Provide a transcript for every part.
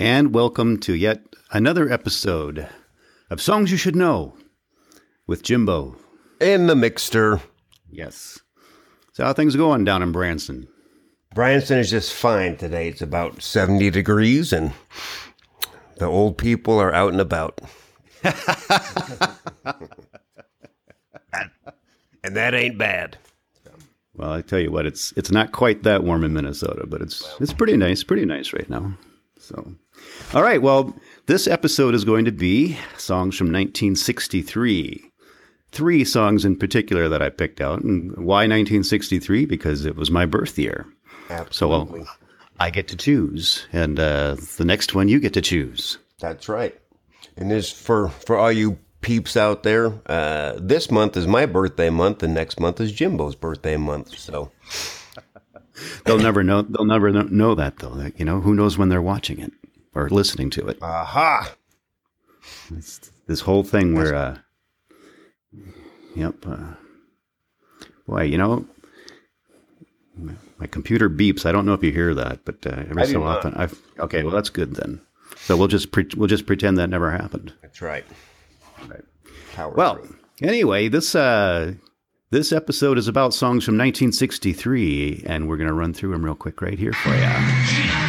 and welcome to yet another episode of Songs You Should Know with Jimbo. And the mixer. Yes. So, how things going down in Branson? Branson is just fine today. It's about 70 degrees, and the old people are out and about. and that ain't bad. Well, I tell you what, it's it's not quite that warm in Minnesota, but it's it's pretty nice, pretty nice right now. So, all right. Well, this episode is going to be songs from 1963. Three songs in particular that I picked out, and why 1963? Because it was my birth year. Absolutely. So well, I get to choose, and uh, the next one you get to choose. That's right. And this for for all you peeps out there. Uh, this month is my birthday month, and next month is Jimbo's birthday month. So they'll never know. They'll never know that though. You know, who knows when they're watching it or listening to it. Aha! It's this whole thing where, uh, yep. Uh, boy, you know, my computer beeps. I don't know if you hear that, but uh, every so often, I've okay. Well, that's good then. So we'll just pre- we'll just pretend that never happened. That's right. Right. Power well, through. anyway, this uh, this episode is about songs from 1963, and we're going to run through them real quick right here for you.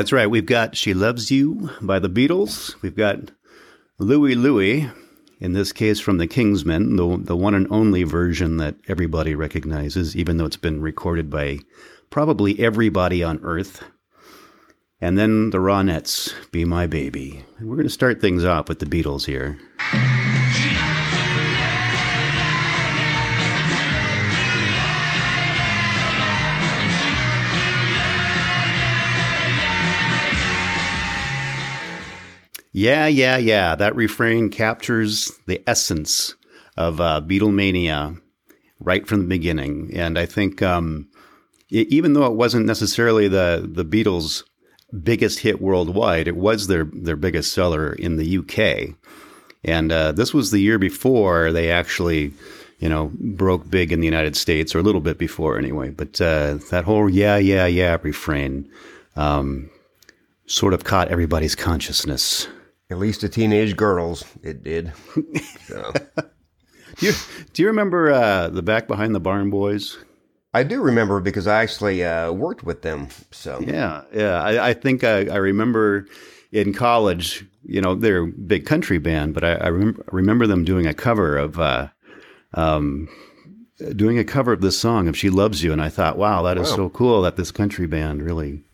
That's right. We've got She Loves You by the Beatles. We've got Louie Louie, in this case from the Kingsmen, the, the one and only version that everybody recognizes, even though it's been recorded by probably everybody on Earth. And then the Ronettes, Be My Baby. we're going to start things off with the Beatles here. Yeah, yeah, yeah. That refrain captures the essence of uh, Beatlemania right from the beginning. And I think um, it, even though it wasn't necessarily the the Beatles' biggest hit worldwide, it was their their biggest seller in the UK. And uh, this was the year before they actually, you know, broke big in the United States, or a little bit before anyway. But uh, that whole "yeah, yeah, yeah" refrain um, sort of caught everybody's consciousness. At least the teenage girls, it did. So. do you do you remember uh, the back behind the barn boys? I do remember because I actually uh, worked with them. So yeah, yeah. I, I think I, I, remember in college. You know, they're a big country band, but I, I remember, remember them doing a cover of. Uh, um, doing a cover of this song of "She Loves You," and I thought, "Wow, that is wow. so cool that this country band really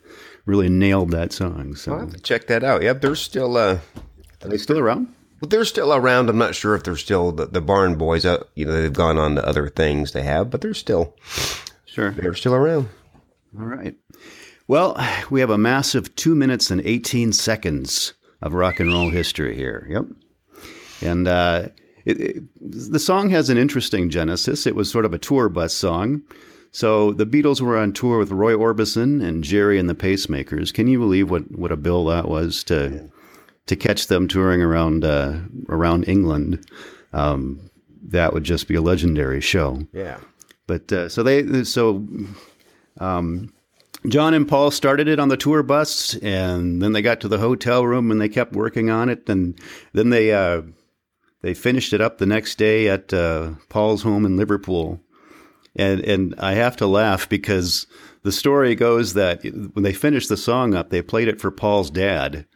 really nailed that song. So to check that out. Yep, they're still. Uh, Are they still around? Well, they're still around. I'm not sure if they're still the, the Barn Boys. Uh, you know, they've gone on to other things they have, but they're still. Sure, they're still around. All right. Well, we have a massive two minutes and 18 seconds of rock and roll history here. Yep. And uh, it, it, the song has an interesting genesis. It was sort of a tour bus song. So the Beatles were on tour with Roy Orbison and Gerry and the Pacemakers. Can you believe what, what a bill that was to to catch them touring around uh, around England? Um, that would just be a legendary show. Yeah. But uh, so they so um, John and Paul started it on the tour bus, and then they got to the hotel room and they kept working on it, and then they uh, they finished it up the next day at uh, Paul's home in Liverpool and and I have to laugh because the story goes that when they finished the song up, they played it for Paul's dad,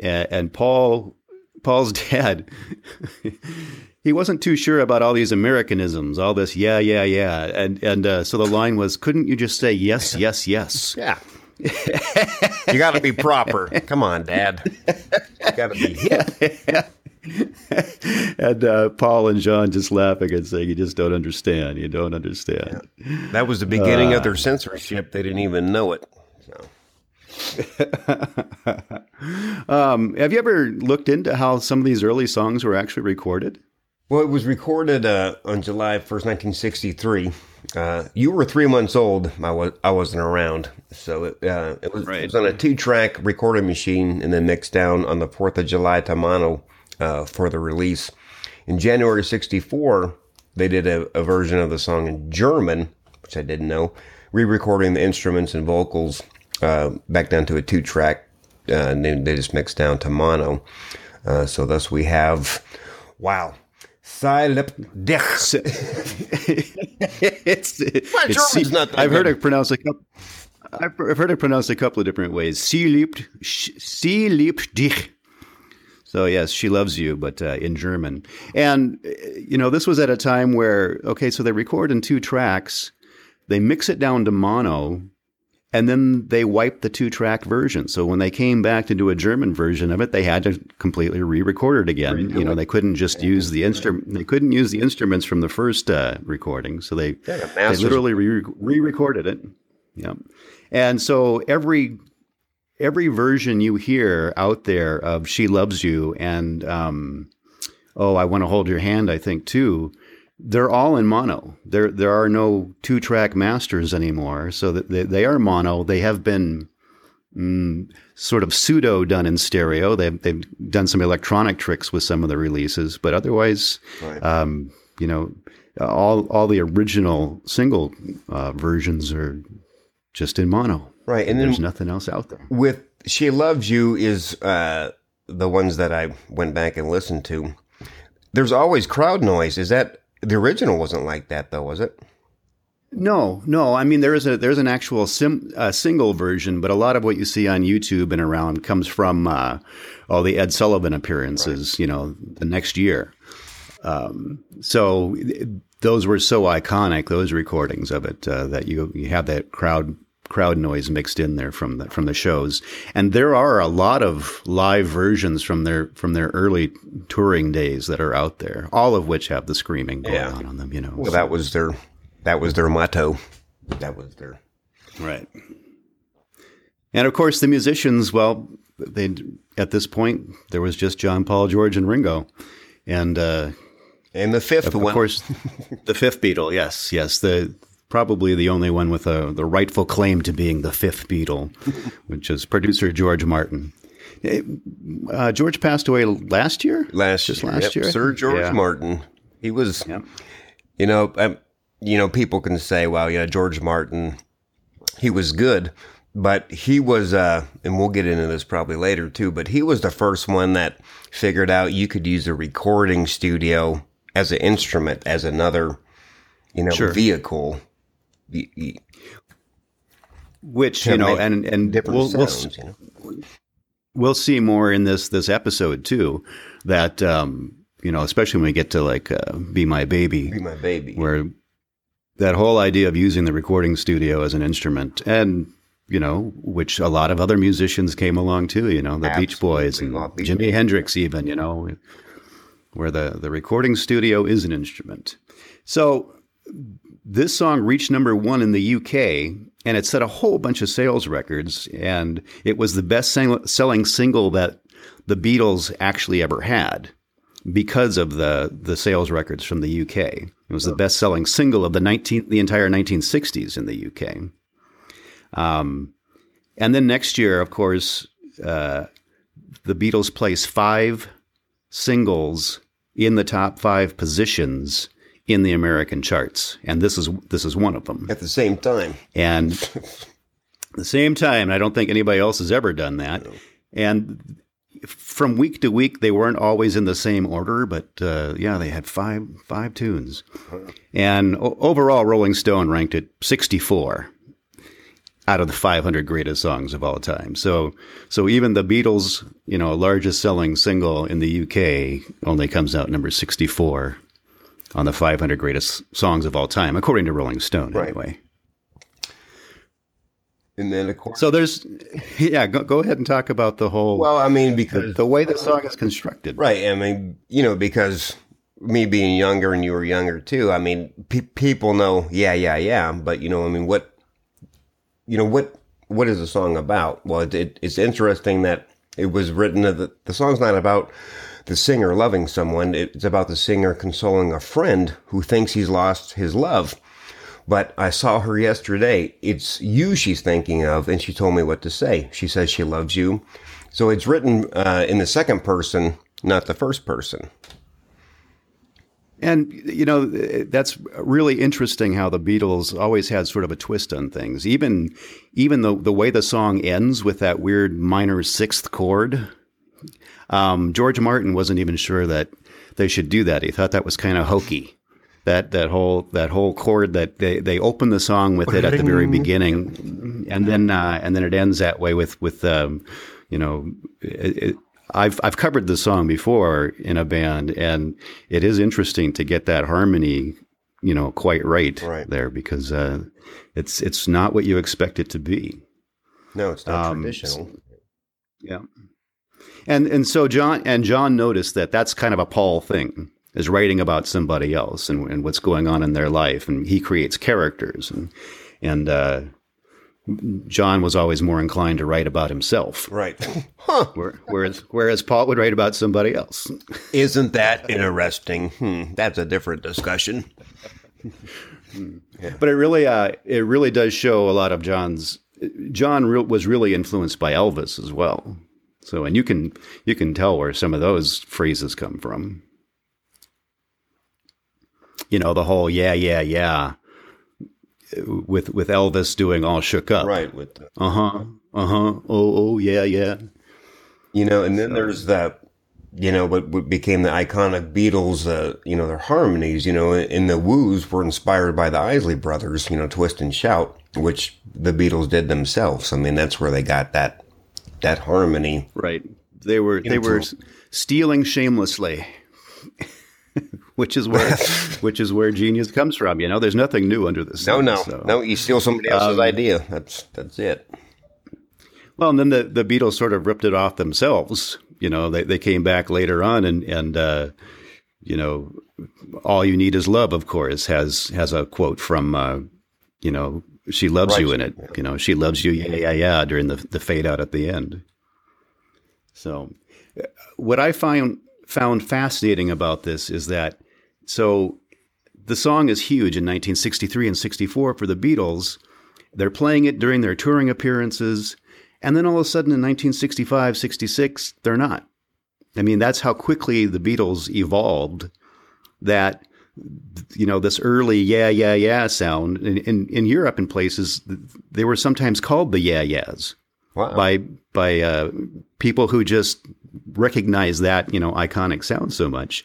and, and Paul Paul's dad. he wasn't too sure about all these Americanisms, all this yeah, yeah, yeah, and and uh, so the line was, "Couldn't you just say yes, yes, yes?" Yeah. you got to be proper. Come on, Dad. You got to be hip. and uh, Paul and John just laughing and saying, "You just don't understand. You don't understand." Yeah. That was the beginning uh, of their censorship. They didn't even know it. So. um, have you ever looked into how some of these early songs were actually recorded? Well, it was recorded uh, on July 1st, 1963. Uh, you were three months old. I, was, I wasn't around. So it, uh, it, was, Right. it was on a two track recording machine and then mixed down on the 4th of July to mono uh, for the release. In January 64, they did a, a version of the song in German, which I didn't know, re recording the instruments and vocals uh, back down to a two track. Uh, and then they just mixed down to mono. Uh, so thus we have, wow. Silep dich. it's it's not I've heard it pronounced a couple. I've I've heard it pronounced a couple of different ways. Sie liebt, sh- sie liebt dich. So yes, she loves you, but uh, in German. And uh, you know, this was at a time where okay, so they record in two tracks, they mix it down to mono, and then they wiped the two-track version. So when they came back to do a German version of it, they had to completely re-record it again. You know, they couldn't just use the instrument. They couldn't use the instruments from the first uh, recording, so they Yeah, they literally re- re-recorded it. Yeah, and so every every version you hear out there of "She Loves You" and um, "Oh, I Want to Hold Your Hand," I think too. They're all in mono. There there are no two track masters anymore, so that they, they are mono. They have been mm, sort of pseudo done in stereo. They've they've done some electronic tricks with some of the releases, but otherwise, Right. um, you know, all all the original single uh, versions are just in mono. Right. And then There's nothing else out there. with She Loves You is uh, the ones that I went back and listened to. There's always crowd noise. Is that the original wasn't like that though, was it? No, no. I mean, there is a there's an actual sim, uh, single version, but a lot of what you see on YouTube and around comes from uh, all the Ed Sullivan appearances. You know, the next year. Um, so th- those were so iconic, those recordings of it, uh, that you you have that crowd crowd noise mixed in there from the from the shows. And there are a lot of live versions from their from their early touring days that are out there, all of which have the screaming going Yeah. on on them. You know, Well, that was their that was their motto. That was their Right. And of course, the musicians, well, they at this point there was just John Paul, George, and Ringo, and uh, and the fifth of one. Of course the fifth Beatle. Yes, yes, the probably the only one with a, the rightful claim to being the fifth Beatle, which is producer George Martin. Eh, Uh, George passed away last year. last just year, last yep, year? Sir George Yeah. Martin. He was, Yep. you know, um, you know, people can say, "Well, you know, George Martin, he was good," but he was, uh, and we'll get into this probably later too. But he was the first one that figured out you could use a recording studio as an instrument, as another, you know, Sure. vehicle. Which you know, and and different we'll, we'll you know. we'll see more in this this episode too. That um, you know, especially when we get to like uh, "Be My Baby," Be my baby. where that whole idea of using the recording studio as an instrument, and you know, which a lot of other musicians came along too. You know, the Beach Boys and Beach Jimi Hendrix, even. You know, where the the recording studio is an instrument. So this song reached number one in the UK, and it set a whole bunch of sales records. And it was the best selling single that the Beatles actually ever had because of the the sales records from the UK. It was the best selling single of the nineteen the entire 1960s in the UK. Um, and then next year, of course, uh, the Beatles placed five singles in the top five positions in the American charts, and this is this is one of them. At the same time, And at the same time, and I don't think anybody else has ever done that. And from week to week, they weren't always in the same order, but uh, yeah, they had five five tunes. And o- overall, Rolling Stone ranked it 64 out of the 500 greatest songs of all time. So, so even the Beatles, you know, largest selling single in the UK only comes out number 64 on the 500 greatest songs of all time, according to Rolling Stone, Right. anyway. and then of course, So there's, yeah, go, go ahead and talk about the whole, well, I mean, because the way the song is constructed. Right. I mean, you know, because me being younger and you were younger too. I mean, pe- people know, yeah, yeah, yeah. But you know, I mean, what, you know, what, what is the song about? Well, it, it, it's interesting that it was written that the song's not about the singer loving someone. It's about the singer consoling a friend who thinks he's lost his love. But I saw her yesterday. It's you she's thinking of, and she told me what to say. She says she loves you. So it's written uh, in the second person, not the first person. And you know that's really interesting how the Beatles always had sort of a twist on things. Even even the the way the song ends with that weird minor sixth chord. Um, George Martin wasn't even sure that they should do that. He thought that was kind of hokey. That that whole that whole chord that they, they open the song with it at the very beginning, and then uh, and then it ends that way with with um, you know it, it, I've I've covered the song before in a band, and it is interesting to get that harmony, you know, quite right, right. there because uh, it's it's not what you expect it to be. No, it's not um, traditional. Yeah, and and so John and John noticed that that's kind of a Paul thing is writing about somebody else and, and what's going on in their life, and he creates characters and and uh, John was always more inclined to write about himself. Right. Huh. Whereas, whereas Paul would write about somebody else. Isn't that interesting? Hmm, that's a different discussion. yeah. But it really, uh, it really does show a lot of John's. John re- was really influenced by Elvis as well. So, and you can you can tell where some of those phrases come from. You know, the whole "yeah, yeah, yeah." with with Elvis doing all shook up. Right. With uh huh. Uh huh. Oh oh yeah yeah. You know, and then so. there's that. You know, what, what became the iconic Beatles, uh, you know, their harmonies, you know, in the woos were inspired by the Isley brothers, you know, Twist and Shout, which the Beatles did themselves. I mean, that's where they got that, that harmony. Right. They were, they were stealing shamelessly. which is where which is where genius comes from. You know, there's nothing new under the sun. No, no, so. no. You steal somebody else's um, idea. That's that's it. Well, and then the the Beatles sort of ripped it off themselves. You know, they they came back later on and and uh, you know, all you need is love. Of course, has has a quote from uh, you know she loves right. you in it. You know, she loves you. Yeah, yeah, yeah. During the the fade out at the end. So, what I find found fascinating about this is that so the song is huge in 1963 and 64 for the Beatles. They're playing it during their touring appearances. And then all of a sudden in 1965, 66, they're not. I mean, that's how quickly the Beatles evolved that, you know, this early yeah, yeah, yeah sound in, in, in Europe and places, they were sometimes called the yeah, yeahs wow. by, by uh, people who just recognize that, you know, iconic sound so much.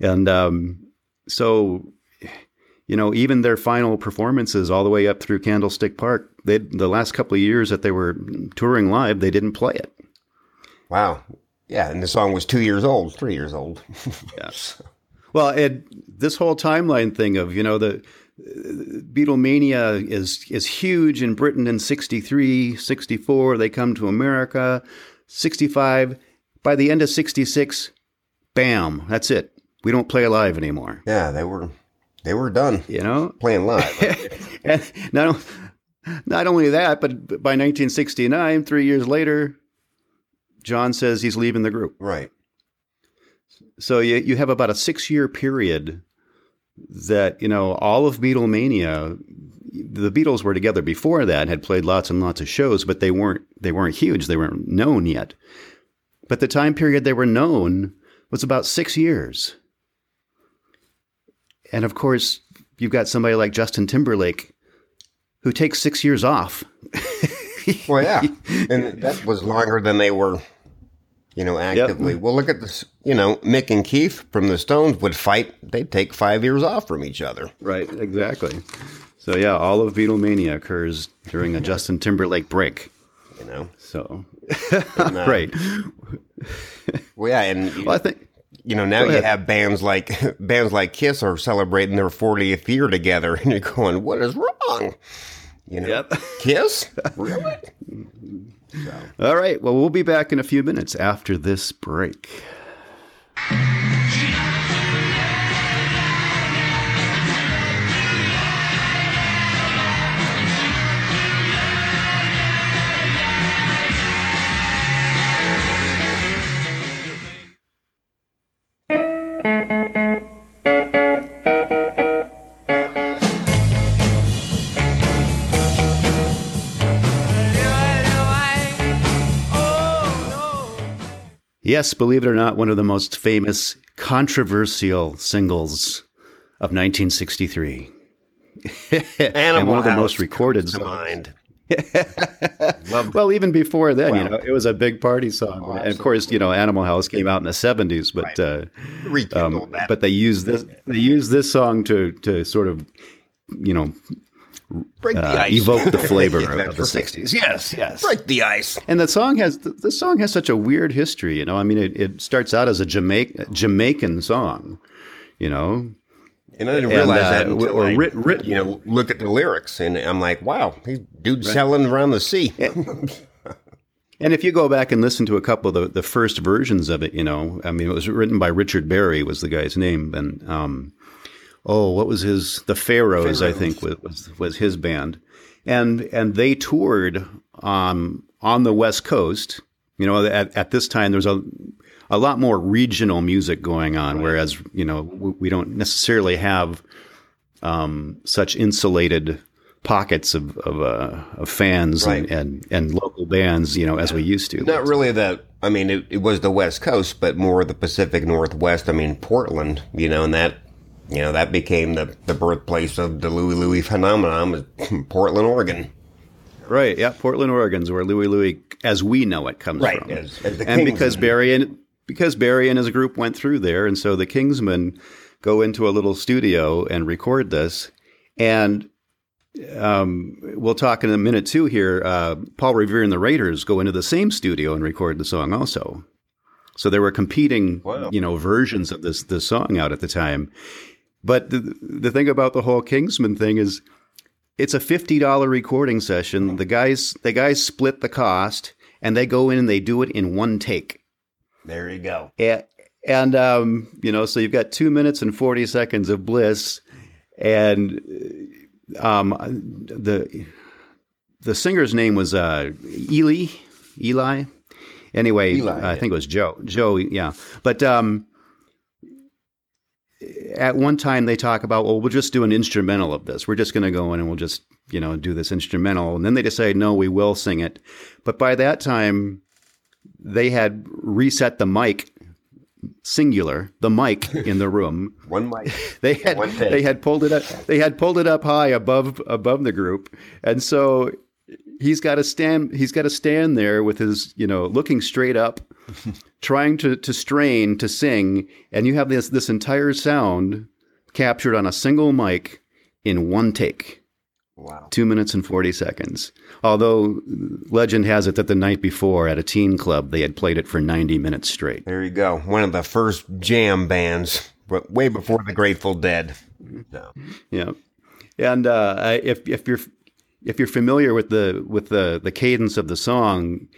And, um, so you know, even their final performances all the way up through Candlestick Park, they the last couple of years that they were touring live, they didn't play it. Wow. Yeah, and the song was two years old, three years old. yes. Well, it, this whole timeline thing of you know the uh, Beatlemania is is huge in Britain in 63, 64. They come to America, 65. By the end of 66, bam, that's it we don't play live anymore. Yeah, they were they were done. You know, playing live. and not not only that, but by 1969, three years later, John says he's leaving the group. Right. So you you have about a six year period that you know all of Beatlemania. The Beatles were together before that, had played lots and lots of shows, but they weren't they weren't huge. They weren't known yet. But the time period they were known was about six years. And of course, you've got somebody like Justin Timberlake who takes six years off. well, yeah. And that was longer than they were, you know, actively. Yep. Well, look at this. You know, Mick and Keith from the Stones would fight. They'd take five years off from each other. Right, exactly. So, yeah, all of Beatlemania occurs during a Justin Timberlake break. You know? So, and, uh, right. Well, yeah. And well, I think you know, now you have bands like bands like Kiss are celebrating their 40th year together, and you're going, "What is wrong?" You know, yep. Kiss, really? So. All right. Well, we'll be back in a few minutes after this break. Yes, believe it or not, one of the most famous controversial singles of 1963. and one of the House most recorded to songs. mind. Well, even before then, you know, it was a big party song. and of course, you know, Animal House came out in the 70s, but uh, Rekindled um, that. but they used this they used this song to to sort of you know break the uh, ice. evoke the flavor of, of the that's right. 60s. Yes, yes. Break the ice. And the song has the song has such a weird history, you know. I mean, it, it starts out as a Jamaica, Jamaican song, you know. And I didn't And, realize uh, that until or I, writ- writ- you know, look at the lyrics, and I'm like, wow, he dude's selling around the sea. And if you go back and listen to a couple of the, the first versions of it, you know, I mean, it was written by Richard Berry was the guy's name, and um, oh, what was his? The Pharaohs, I think, was, was was his band, and and they toured um, on the West Coast. You know, at, at this time, there's a a lot more regional music going on, whereas you know we, we don't necessarily have um, such insulated pockets of of, uh, of fans Right. and, and and local bands, you know, as we used to. Not really that. I mean, it, it was the West Coast, but more the Pacific Northwest. I mean, Portland. You know, and that, you know, that became the the birthplace of the Louie Louie phenomenon. Portland, Oregon. Right. Yeah. Portland, Oregon's where Louie Louie, as we know it, comes Right, from. as- as and because. Berry and because Berry and his group went through there, and so the Kingsmen go into a little studio and record this. And um, we'll talk in a minute too. Here, uh, Paul Revere and the Raiders go into the same studio and record the song also. So there were competing, Wow. you know, versions of this this song out at the time. But the the thing about the whole Kingsmen thing is it's a fifty dollar recording session. The guys the guys split the cost and they go in and they do it in one take. There you go. And, and um, you know, so you've got two minutes and forty seconds of bliss, and um, the the singer's name was uh, Ely, Eli. Anyway, Eli, I yeah. think it was Joe. Joe, yeah. But um, at one time they talk about, well, we'll just do an instrumental of this. We're just going to go in and we'll just, you know, do this instrumental. And then they decide, no, we will sing it. But by that time, they had reset the mic, singular, the mic in the room. One mic. They had One they had pulled it up. They had pulled it up high above above the group, and so he's got to stand. He's got to stand there with his, you know, looking straight up, trying to to strain to sing, and you have this this entire sound captured on a single mic in one take, Wow. two minutes and forty seconds. Although legend has it that the night before at a teen club they had played it for ninety minutes straight. There you go. One of the first jam bands, but way before the Grateful Dead. So, Yeah, and uh, if if you're if you're familiar with the with the the cadence of the song,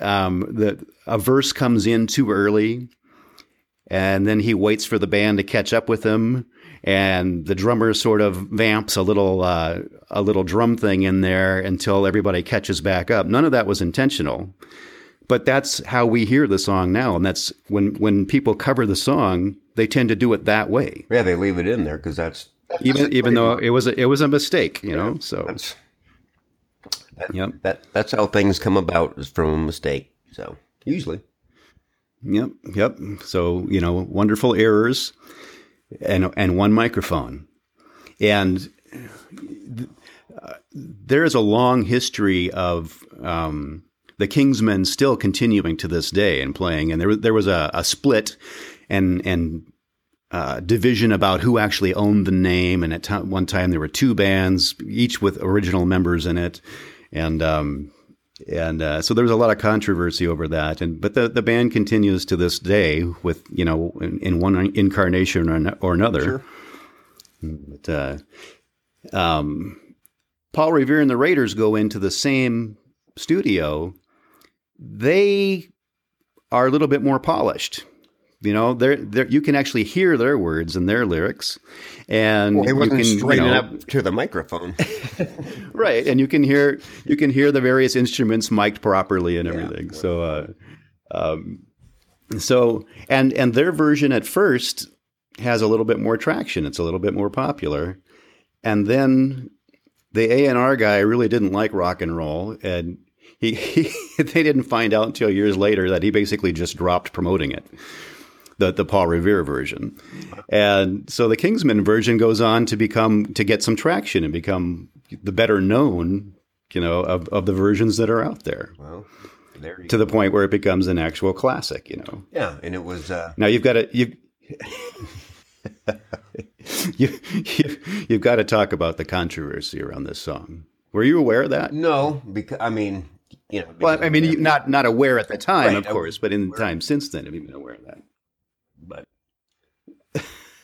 um, the a verse comes in too early, and then he waits for the band to catch up with him, and the drummer sort of vamps a little uh, a little drum thing in there until everybody catches back up. None of that was intentional. But that's how we hear the song now, and that's when when people cover the song, they tend to do it that way yeah, they leave it in there because that's, even even though it was a, it was a mistake, you know. So that's that, Yep. that that's how things come about is from a mistake. So usually, yep, yep. So you know, wonderful errors, and and one microphone, and uh, there is a long history of. Um, the Kingsmen still continuing to this day and playing, and there there was a, a split, and and uh, division about who actually owned the name. And at t- one time there were two bands, each with original members in it, and um, and uh, so there was a lot of controversy over that. And but the the band continues to this day with you know in, in one incarnation or, or another. Sure. But uh, um, Paul Revere and the Raiders go into the same studio. They are a little bit more polished. You know, they're, they're, you can actually hear their words and their lyrics, and it you wasn't can, you straight know, up to the microphone. right and you can hear you can hear the various instruments mic'd properly and everything so uh um so and and their version at first has a little bit more traction. It's a little bit more popular. And then the A&R guy really didn't like rock and roll and he, he they didn't find out until years later that he basically just dropped promoting it. The, the Paul Revere version. And so the Kingsmen version goes on to become to get some traction and become the better known, you know, of, of the versions that are out there. Well, there you To the point where it becomes an actual classic, you know. Yeah, and it was uh, Now you've got to you you, you you've got to talk about the controversy around this song. Were you aware of that? no because I mean, you know, Well, I mean, you, not not aware at the time, Right, of course, but in the time since then, I've you been aware of that? But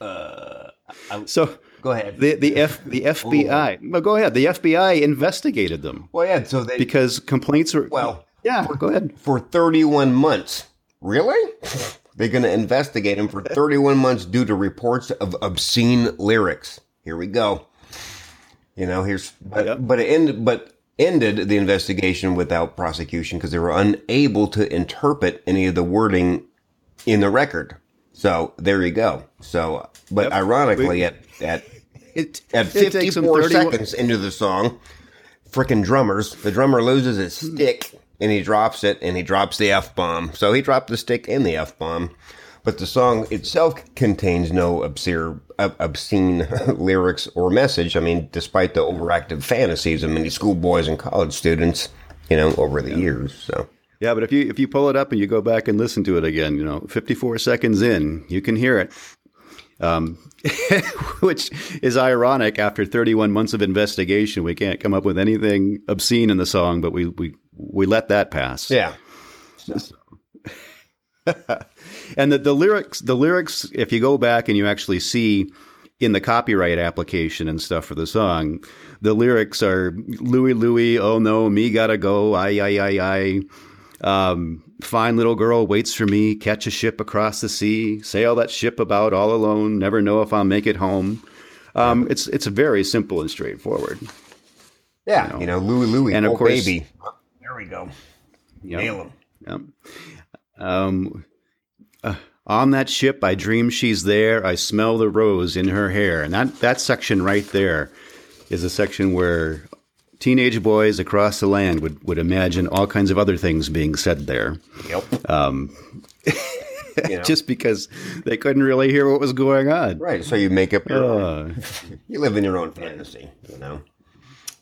uh, I, So go ahead. the the F the FBI. Well, go ahead. The FBI investigated them well, yeah. So they because complaints were. well yeah, go ahead. for 31 months. Really? They're going to investigate him for 31 months due to reports of obscene lyrics. Here we go. You know, here's but, Yep. but it ended but ended the investigation without prosecution because they were unable to interpret any of the wording in the record. So there you go. So, but Yep. ironically, at at It, at it takes them 54 seconds into the song, frickin' drummers, the drummer loses his hmm. stick and he drops it and he drops the F bomb. So he dropped the stick and the F bomb. But the song itself contains no obscene, ob- obscene lyrics or message. I mean, despite the overactive fantasies of many schoolboys and college students, you know, over the years. So, Yeah, but if you if you pull it up and you go back and listen to it again, you know, 54 seconds in, you can hear it. Um, which is ironic. After 31 months of investigation, we can't come up with anything obscene in the song, but we we we let that pass. yeah. And the, the lyrics, the lyrics, if you go back and you actually see in the copyright application and stuff for the song, the lyrics are Louie Louie, oh no, me gotta go, I I I I. Um, fine little girl waits for me, catch a ship across the sea, sail that ship about all alone, never know if I'll make it home. Um, it's it's very simple and straightforward. Yeah. You know, Louie Louie, And of oh, course- baby. There we go. Yep. Nail him. Yep. Um, uh, on that ship, I dream she's there. I smell the rose in her hair, and that that section right there is a section where teenage boys across the land would would imagine all kinds of other things being said there, Yep. um, You know. just because they couldn't really hear what was going on. Right. So you make up your own. Uh, You live in your own fantasy, you know.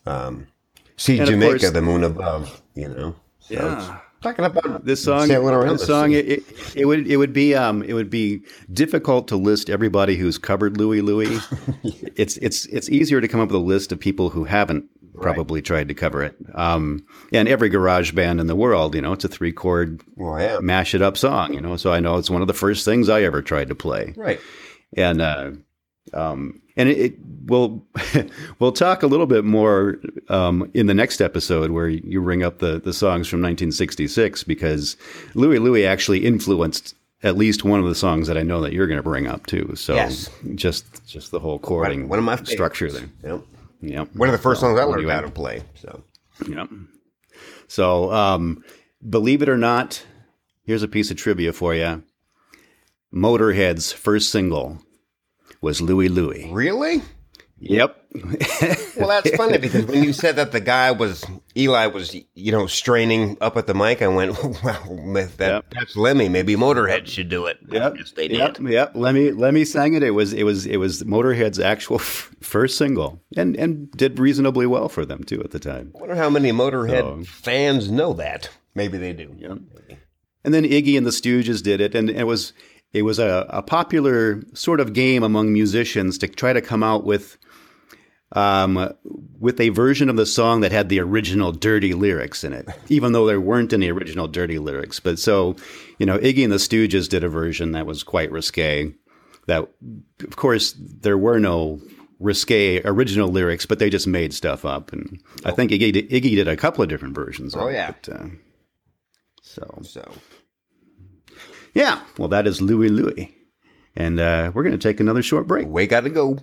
Um, see Jamaica, course- the moon above, you know. So Yeah. Talking about this song, this song, it, it, it would it would be um it would be difficult to list everybody who's covered Louie Louie. it's it's it's easier to come up with a list of people who haven't probably tried to cover it. Um, and every garage band in the world, you know, it's a three chord Well, yeah. mash it up song, you know. So I know it's one of the first things I ever tried to play Right. and uh, um, and it, it will we'll talk a little bit more um, in the next episode where you ring up the the songs from 1966 because Louie Louie actually influenced at least one of the songs that I know that you're going to bring up too. So Yes. just just the whole chording One of my favorites. structure there. Yep. Yep. One of the first songs I learned how to play. So Yep. So, um, believe it or not, here's a piece of trivia for you. Motorhead's first single was Louie Louie. really? Yep. Well, that's funny because when you said that the guy was Eli was you know straining up at the mic, I went, "Well, if that, Yep. that's Lemmy. Maybe Motorhead should do it." Yep. Yes, they did. Yep. Yep. Let me Lemmy sang it. It was it was it was Motorhead's actual f- first single, and and did reasonably well for them too at the time. I wonder how many Motorhead So- fans know that. Maybe they do. Yep. And then Iggy and the Stooges did it, and it was it was a, a popular sort of game among musicians to try to come out with um, with a version of the song that had the original dirty lyrics in it, even though there weren't any original dirty lyrics. But so, you know, Iggy and the Stooges did a version that was quite risque. That, of course, there were no risque original lyrics, but they just made stuff up. And I think Iggy did, Iggy did a couple of different versions. of Oh, it, yeah. but, uh, so So yeah, well, that is Louie Louie. And uh, we're going to take another short break. we got to go.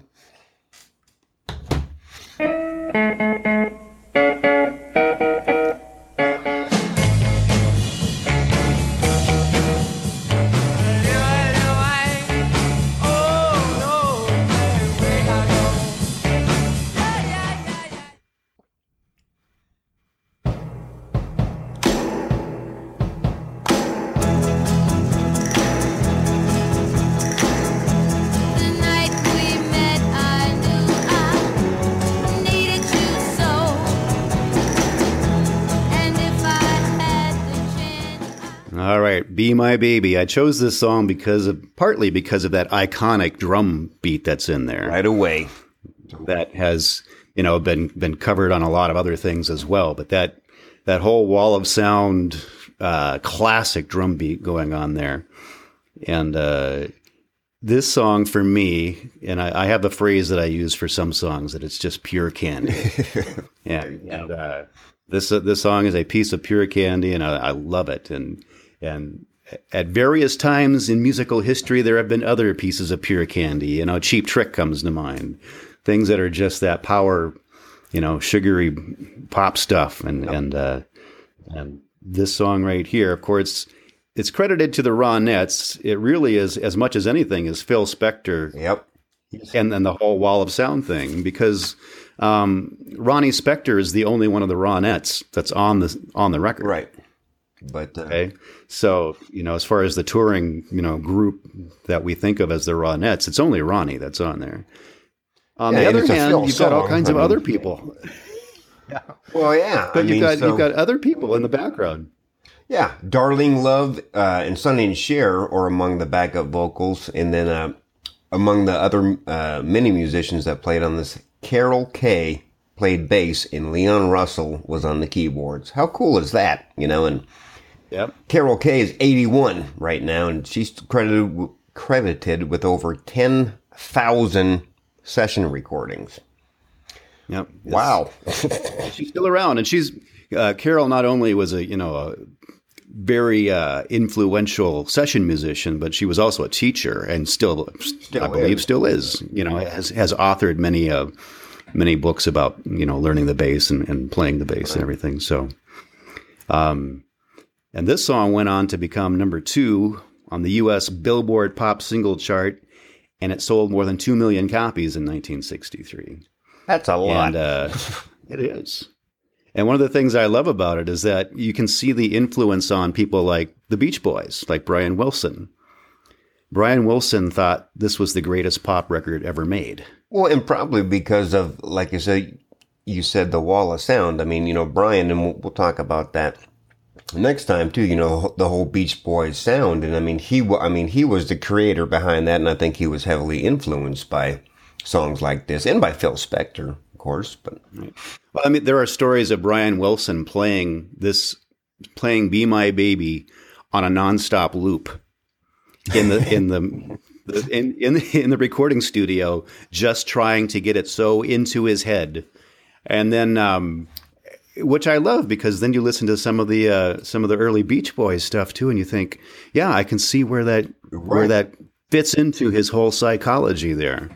My Baby." I chose this song because of partly because of that iconic drum beat that's in there. Right away. That has you know been been covered on a lot of other things as well, but that that whole wall of sound, uh, classic drum beat going on there, and uh, this song for me, and I, I, have the phrase that I use for some songs that it's just pure candy. yeah, and uh, this uh, this song is a piece of pure candy, and I, I love it. And and at various times in musical history, there have been other pieces of pure candy. You know, Cheap Trick comes to mind. Things that are just that power, you know, sugary pop stuff, and yep. and uh, and this song right here, of course it's credited to the Ronettes. It really is as much as anything is Phil Spector. Yep. And then the whole wall of sound thing because um, Ronnie Spector is the only one of the Ronettes that's on the on the record. Right. But uh, okay, so you know, as far as the touring, you know, group that we think of as the Ronettes, it's only Ronnie that's on there. On yeah, the other hand, you've got all kinds I mean, of other people. yeah. Well, yeah, but I you've mean, got so... you've got other people in the background. Yeah, "Darlene Love uh, and Sonny and Cher are among the backup vocals, and then uh, among the other uh, many musicians that played on this, Carol Kaye played bass, and Leon Russell was on the keyboards. How cool is that? You know, and yep. Carol Kaye is 81 right now, and she's credited credited with over 10,000 session recordings. Yep. Wow. she's still around, and she's uh, Carol. Not only was a you know a very uh, influential session musician, but she was also a teacher and still, still I believe, is. still is. You know, has has authored many uh, many books about you know learning the bass and, and playing the bass right. and everything. So, um, and this song went on to become number two on the U.S. Billboard Pop Single Chart, and it sold more than two million copies in 1963. That's a lot. And, uh, it is. And one of the things I love about it is that you can see the influence on people like the Beach Boys, like Brian Wilson. Brian Wilson thought this was the greatest pop record ever made. Well, and probably because of, like you said, you said the wall of sound. I mean, you know, Brian, and we'll, we'll talk about that next time too. You know, the whole Beach Boys sound, and I mean, he, I mean, he was the creator behind that, and I think he was heavily influenced by songs like this and by Phil Spector of course. But well, I mean, there are stories of Brian Wilson playing this, playing "Be My Baby" on a nonstop loop in the in the. In, in in the recording studio, just trying to get it so into his head, and then um, which I love because then you listen to some of the uh, some of the early Beach Boys stuff too, and you think, yeah, I can see where that right. where that fits into his whole psychology there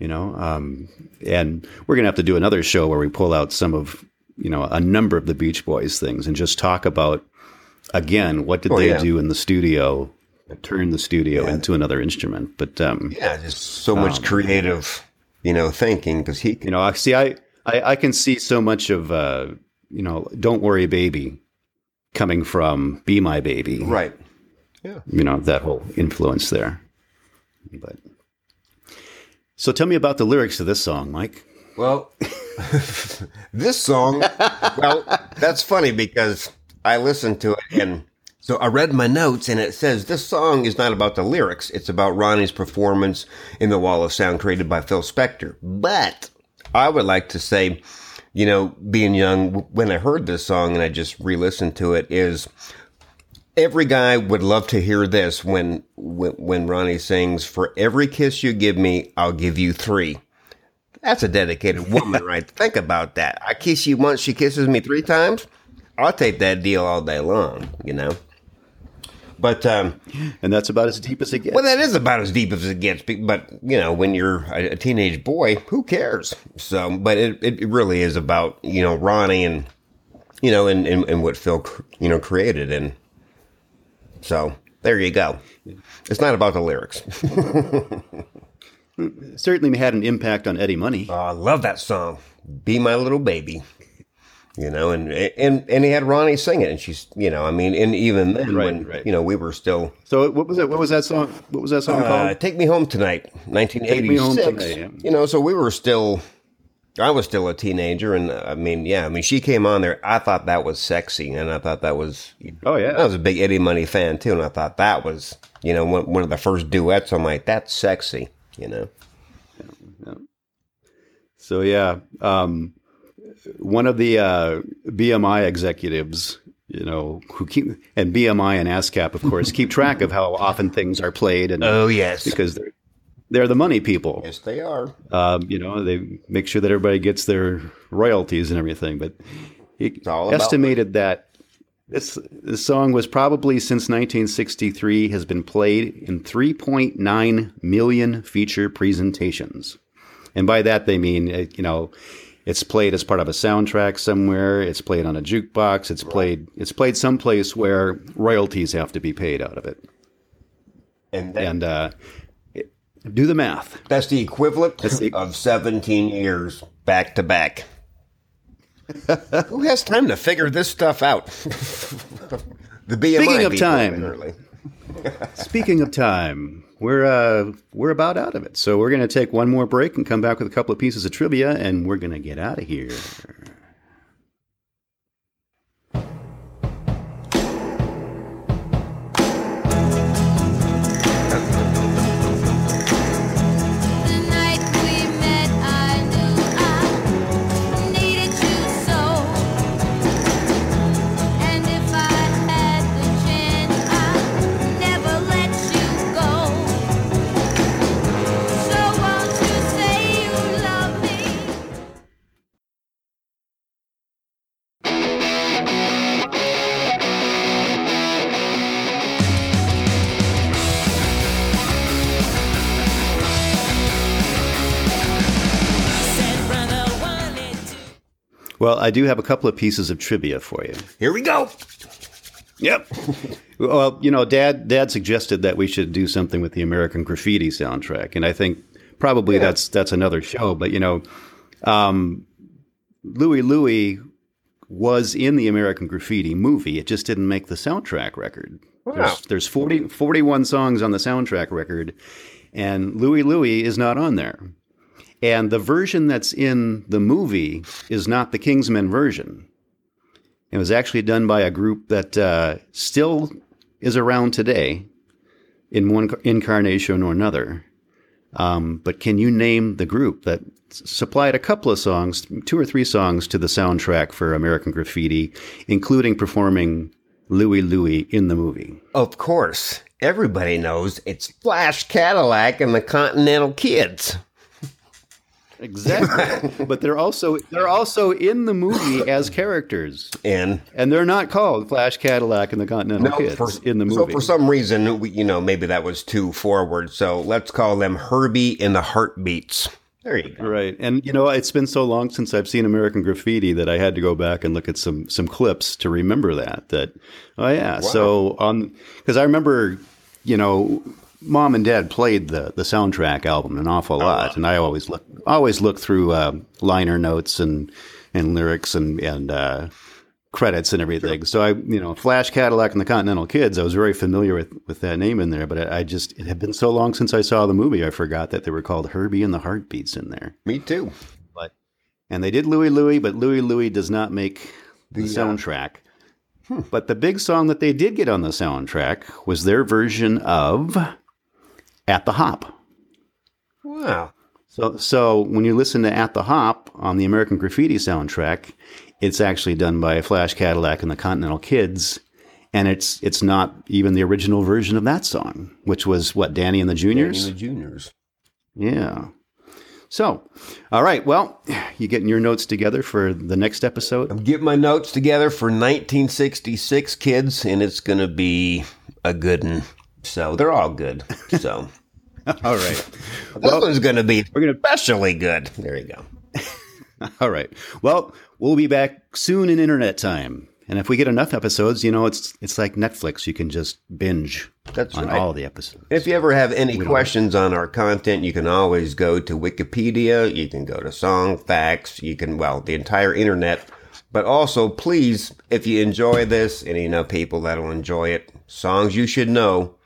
you know um, and we're going to have to do another show where we pull out some of you know a number of the beach boys things and just talk about again what did oh, they yeah. do in the studio turn the studio yeah. into another instrument. But um, yeah just so much um, creative you know thinking because he you know I see I, I i can see so much of uh you know don't worry baby coming from be my baby. Right. Yeah. You know that whole influence there. But so tell me about the lyrics to this song, Mike. Well, this song, well, that's funny because I listened to it and so I read my notes and it says this song is not about the lyrics. It's about Ronnie's performance in the wall of sound created by Phil Spector. But I would like to say, you know, being young, when I heard this song and I just re-listened to it is every guy would love to hear this when, when when Ronnie sings, "For every kiss you give me, I'll give you three. That's a dedicated woman, right? Think about that. I kiss you once, she kisses me three times. I'll take that deal all day long, you know. But um, and that's about as deep as it gets. Well, that is about as deep as it gets. But you know, when you're a, teenage boy, who cares? So, but it it really is about you know Ronnie and you know and and, and what Phil you know created and so there you go. It's not about the lyrics. Certainly had an impact on Eddie Money. Oh, I love that song. Be my little baby. You know, and and and he had Ronnie sing it, and she's, you know, I mean, and even then, right, when right. you know we were still. So what was it? What was that song? What was that song uh, called? Take Me Home Tonight, nineteen eighty six. You know, so we were still I was still a teenager, and uh, I mean, yeah, I mean, she came on there. I thought that was sexy, and I thought that was. Oh yeah, I was a big Eddie Money fan too, and I thought that was, you know, one, one of the first duets. I'm like, that's sexy, you know. Yeah. So yeah, um, one of the uh, BMI executives, you know, who keep and BMI and ASCAP, of course, keep track of how often things are played, and Oh yes, because they're they're the money people. yes they are. Um, you know, they make sure that everybody gets their royalties and everything. But he all about estimated that this this song was probably since 1963 has been played in 3.9 million feature presentations, and by that they mean uh, you know. It's played as part of a soundtrack somewhere. It's played on a jukebox. It's played. It's played someplace where royalties have to be paid out of it. And, that, And uh, it- do the math. that's the equivalent the- of 17 years back to back. Who has time to figure this stuff out? the BMI Speaking of time. Speaking of time, we're uh, we're about out of it. So we're going to take one more break and come back with a couple of pieces of trivia, and we're going to get out of here. Well, I do have a couple of pieces of trivia for you. Here we go. Yep. well, you know, Dad Dad suggested that we should do something with the American Graffiti soundtrack, and I think probably that's that's another show. But you know, um, Louie Louie was in the American Graffiti movie. It just didn't make the soundtrack record. Wow. There's, there's 40, 41 songs on the soundtrack record, and Louie Louie is not on there. And the version that's in the movie is not the Kingsmen version. It was actually done by a group that uh, still is around today in one incarnation or another. Um, but can you name the group that supplied a couple of songs, two or three songs to the soundtrack for American Graffiti, including performing Louie Louie in the movie? Of course, everybody knows it's Flash Cadillac and the Continental Kids. Exactly. but they're also they're also in the movie as characters, And and they're not called Flash Cadillac and the Continental Kids for, in the movie. so for some reason, we, you know, maybe that was too forward. So let's call them Herbie and the Heartbeats. There you go. Right. And you know, it's been so long since I've seen American Graffiti that I had to go back and look at some some clips to remember that that oh yeah. So um, on cuz I remember, you know, mom and dad played the the soundtrack album an awful lot and I always look always look through uh, liner notes and and lyrics and and uh credits and everything. So I, you know, Flash Cadillac and the Continental Kids, I was very familiar with, with that name in there, but I, I just, it had been so long since I saw the movie, I forgot that they were called Herbie and the Heartbeats in there. Me too. But and they did Louie Louie, but Louie Louie does not make the, uh, soundtrack. But the big song that they did get on the soundtrack was their version of "At the Hop." Wow. So, so when you listen to "At the Hop" on the American Graffiti soundtrack, it's actually done by Flash Cadillac and the Continental Kids, and it's it's not even the original version of that song, which was what Danny and the Juniors. the juniors. Yeah. So, all right. Well, you getting your notes together for the next episode? I'm getting my notes together for 1966 kids, and it's going to be a good one. So they're all good. So All right. this one's going to be We're gonna. especially good. There you go. All right. Well, we'll be back soon in internet time, and if we get enough episodes, you know, it's it's like Netflix. You can just binge That's on right. all the episodes. If you ever have any questions on our content, you can always go to Wikipedia. You can go to Song Facts. You can, well, the entire internet. But also, please, if you enjoy this, and you know people that'll enjoy it, songs you should know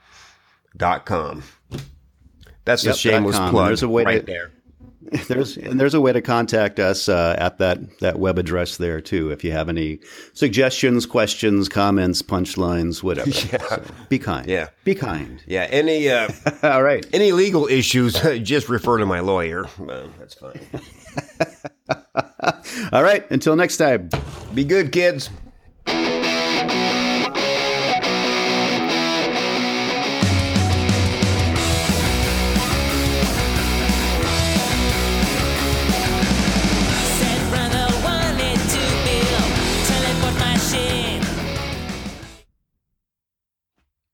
dot com. That's Yep, a shameless plug There's a way right to- there. There's and there's a way to contact us uh, at that that web address there too. If you have any suggestions, questions, comments, punchlines, whatever. So, be kind. Yeah. Be kind. Yeah, any uh, All right. any legal issues, just refer to my lawyer. Uh, that's fine. All right. Until next time. Be good, kids.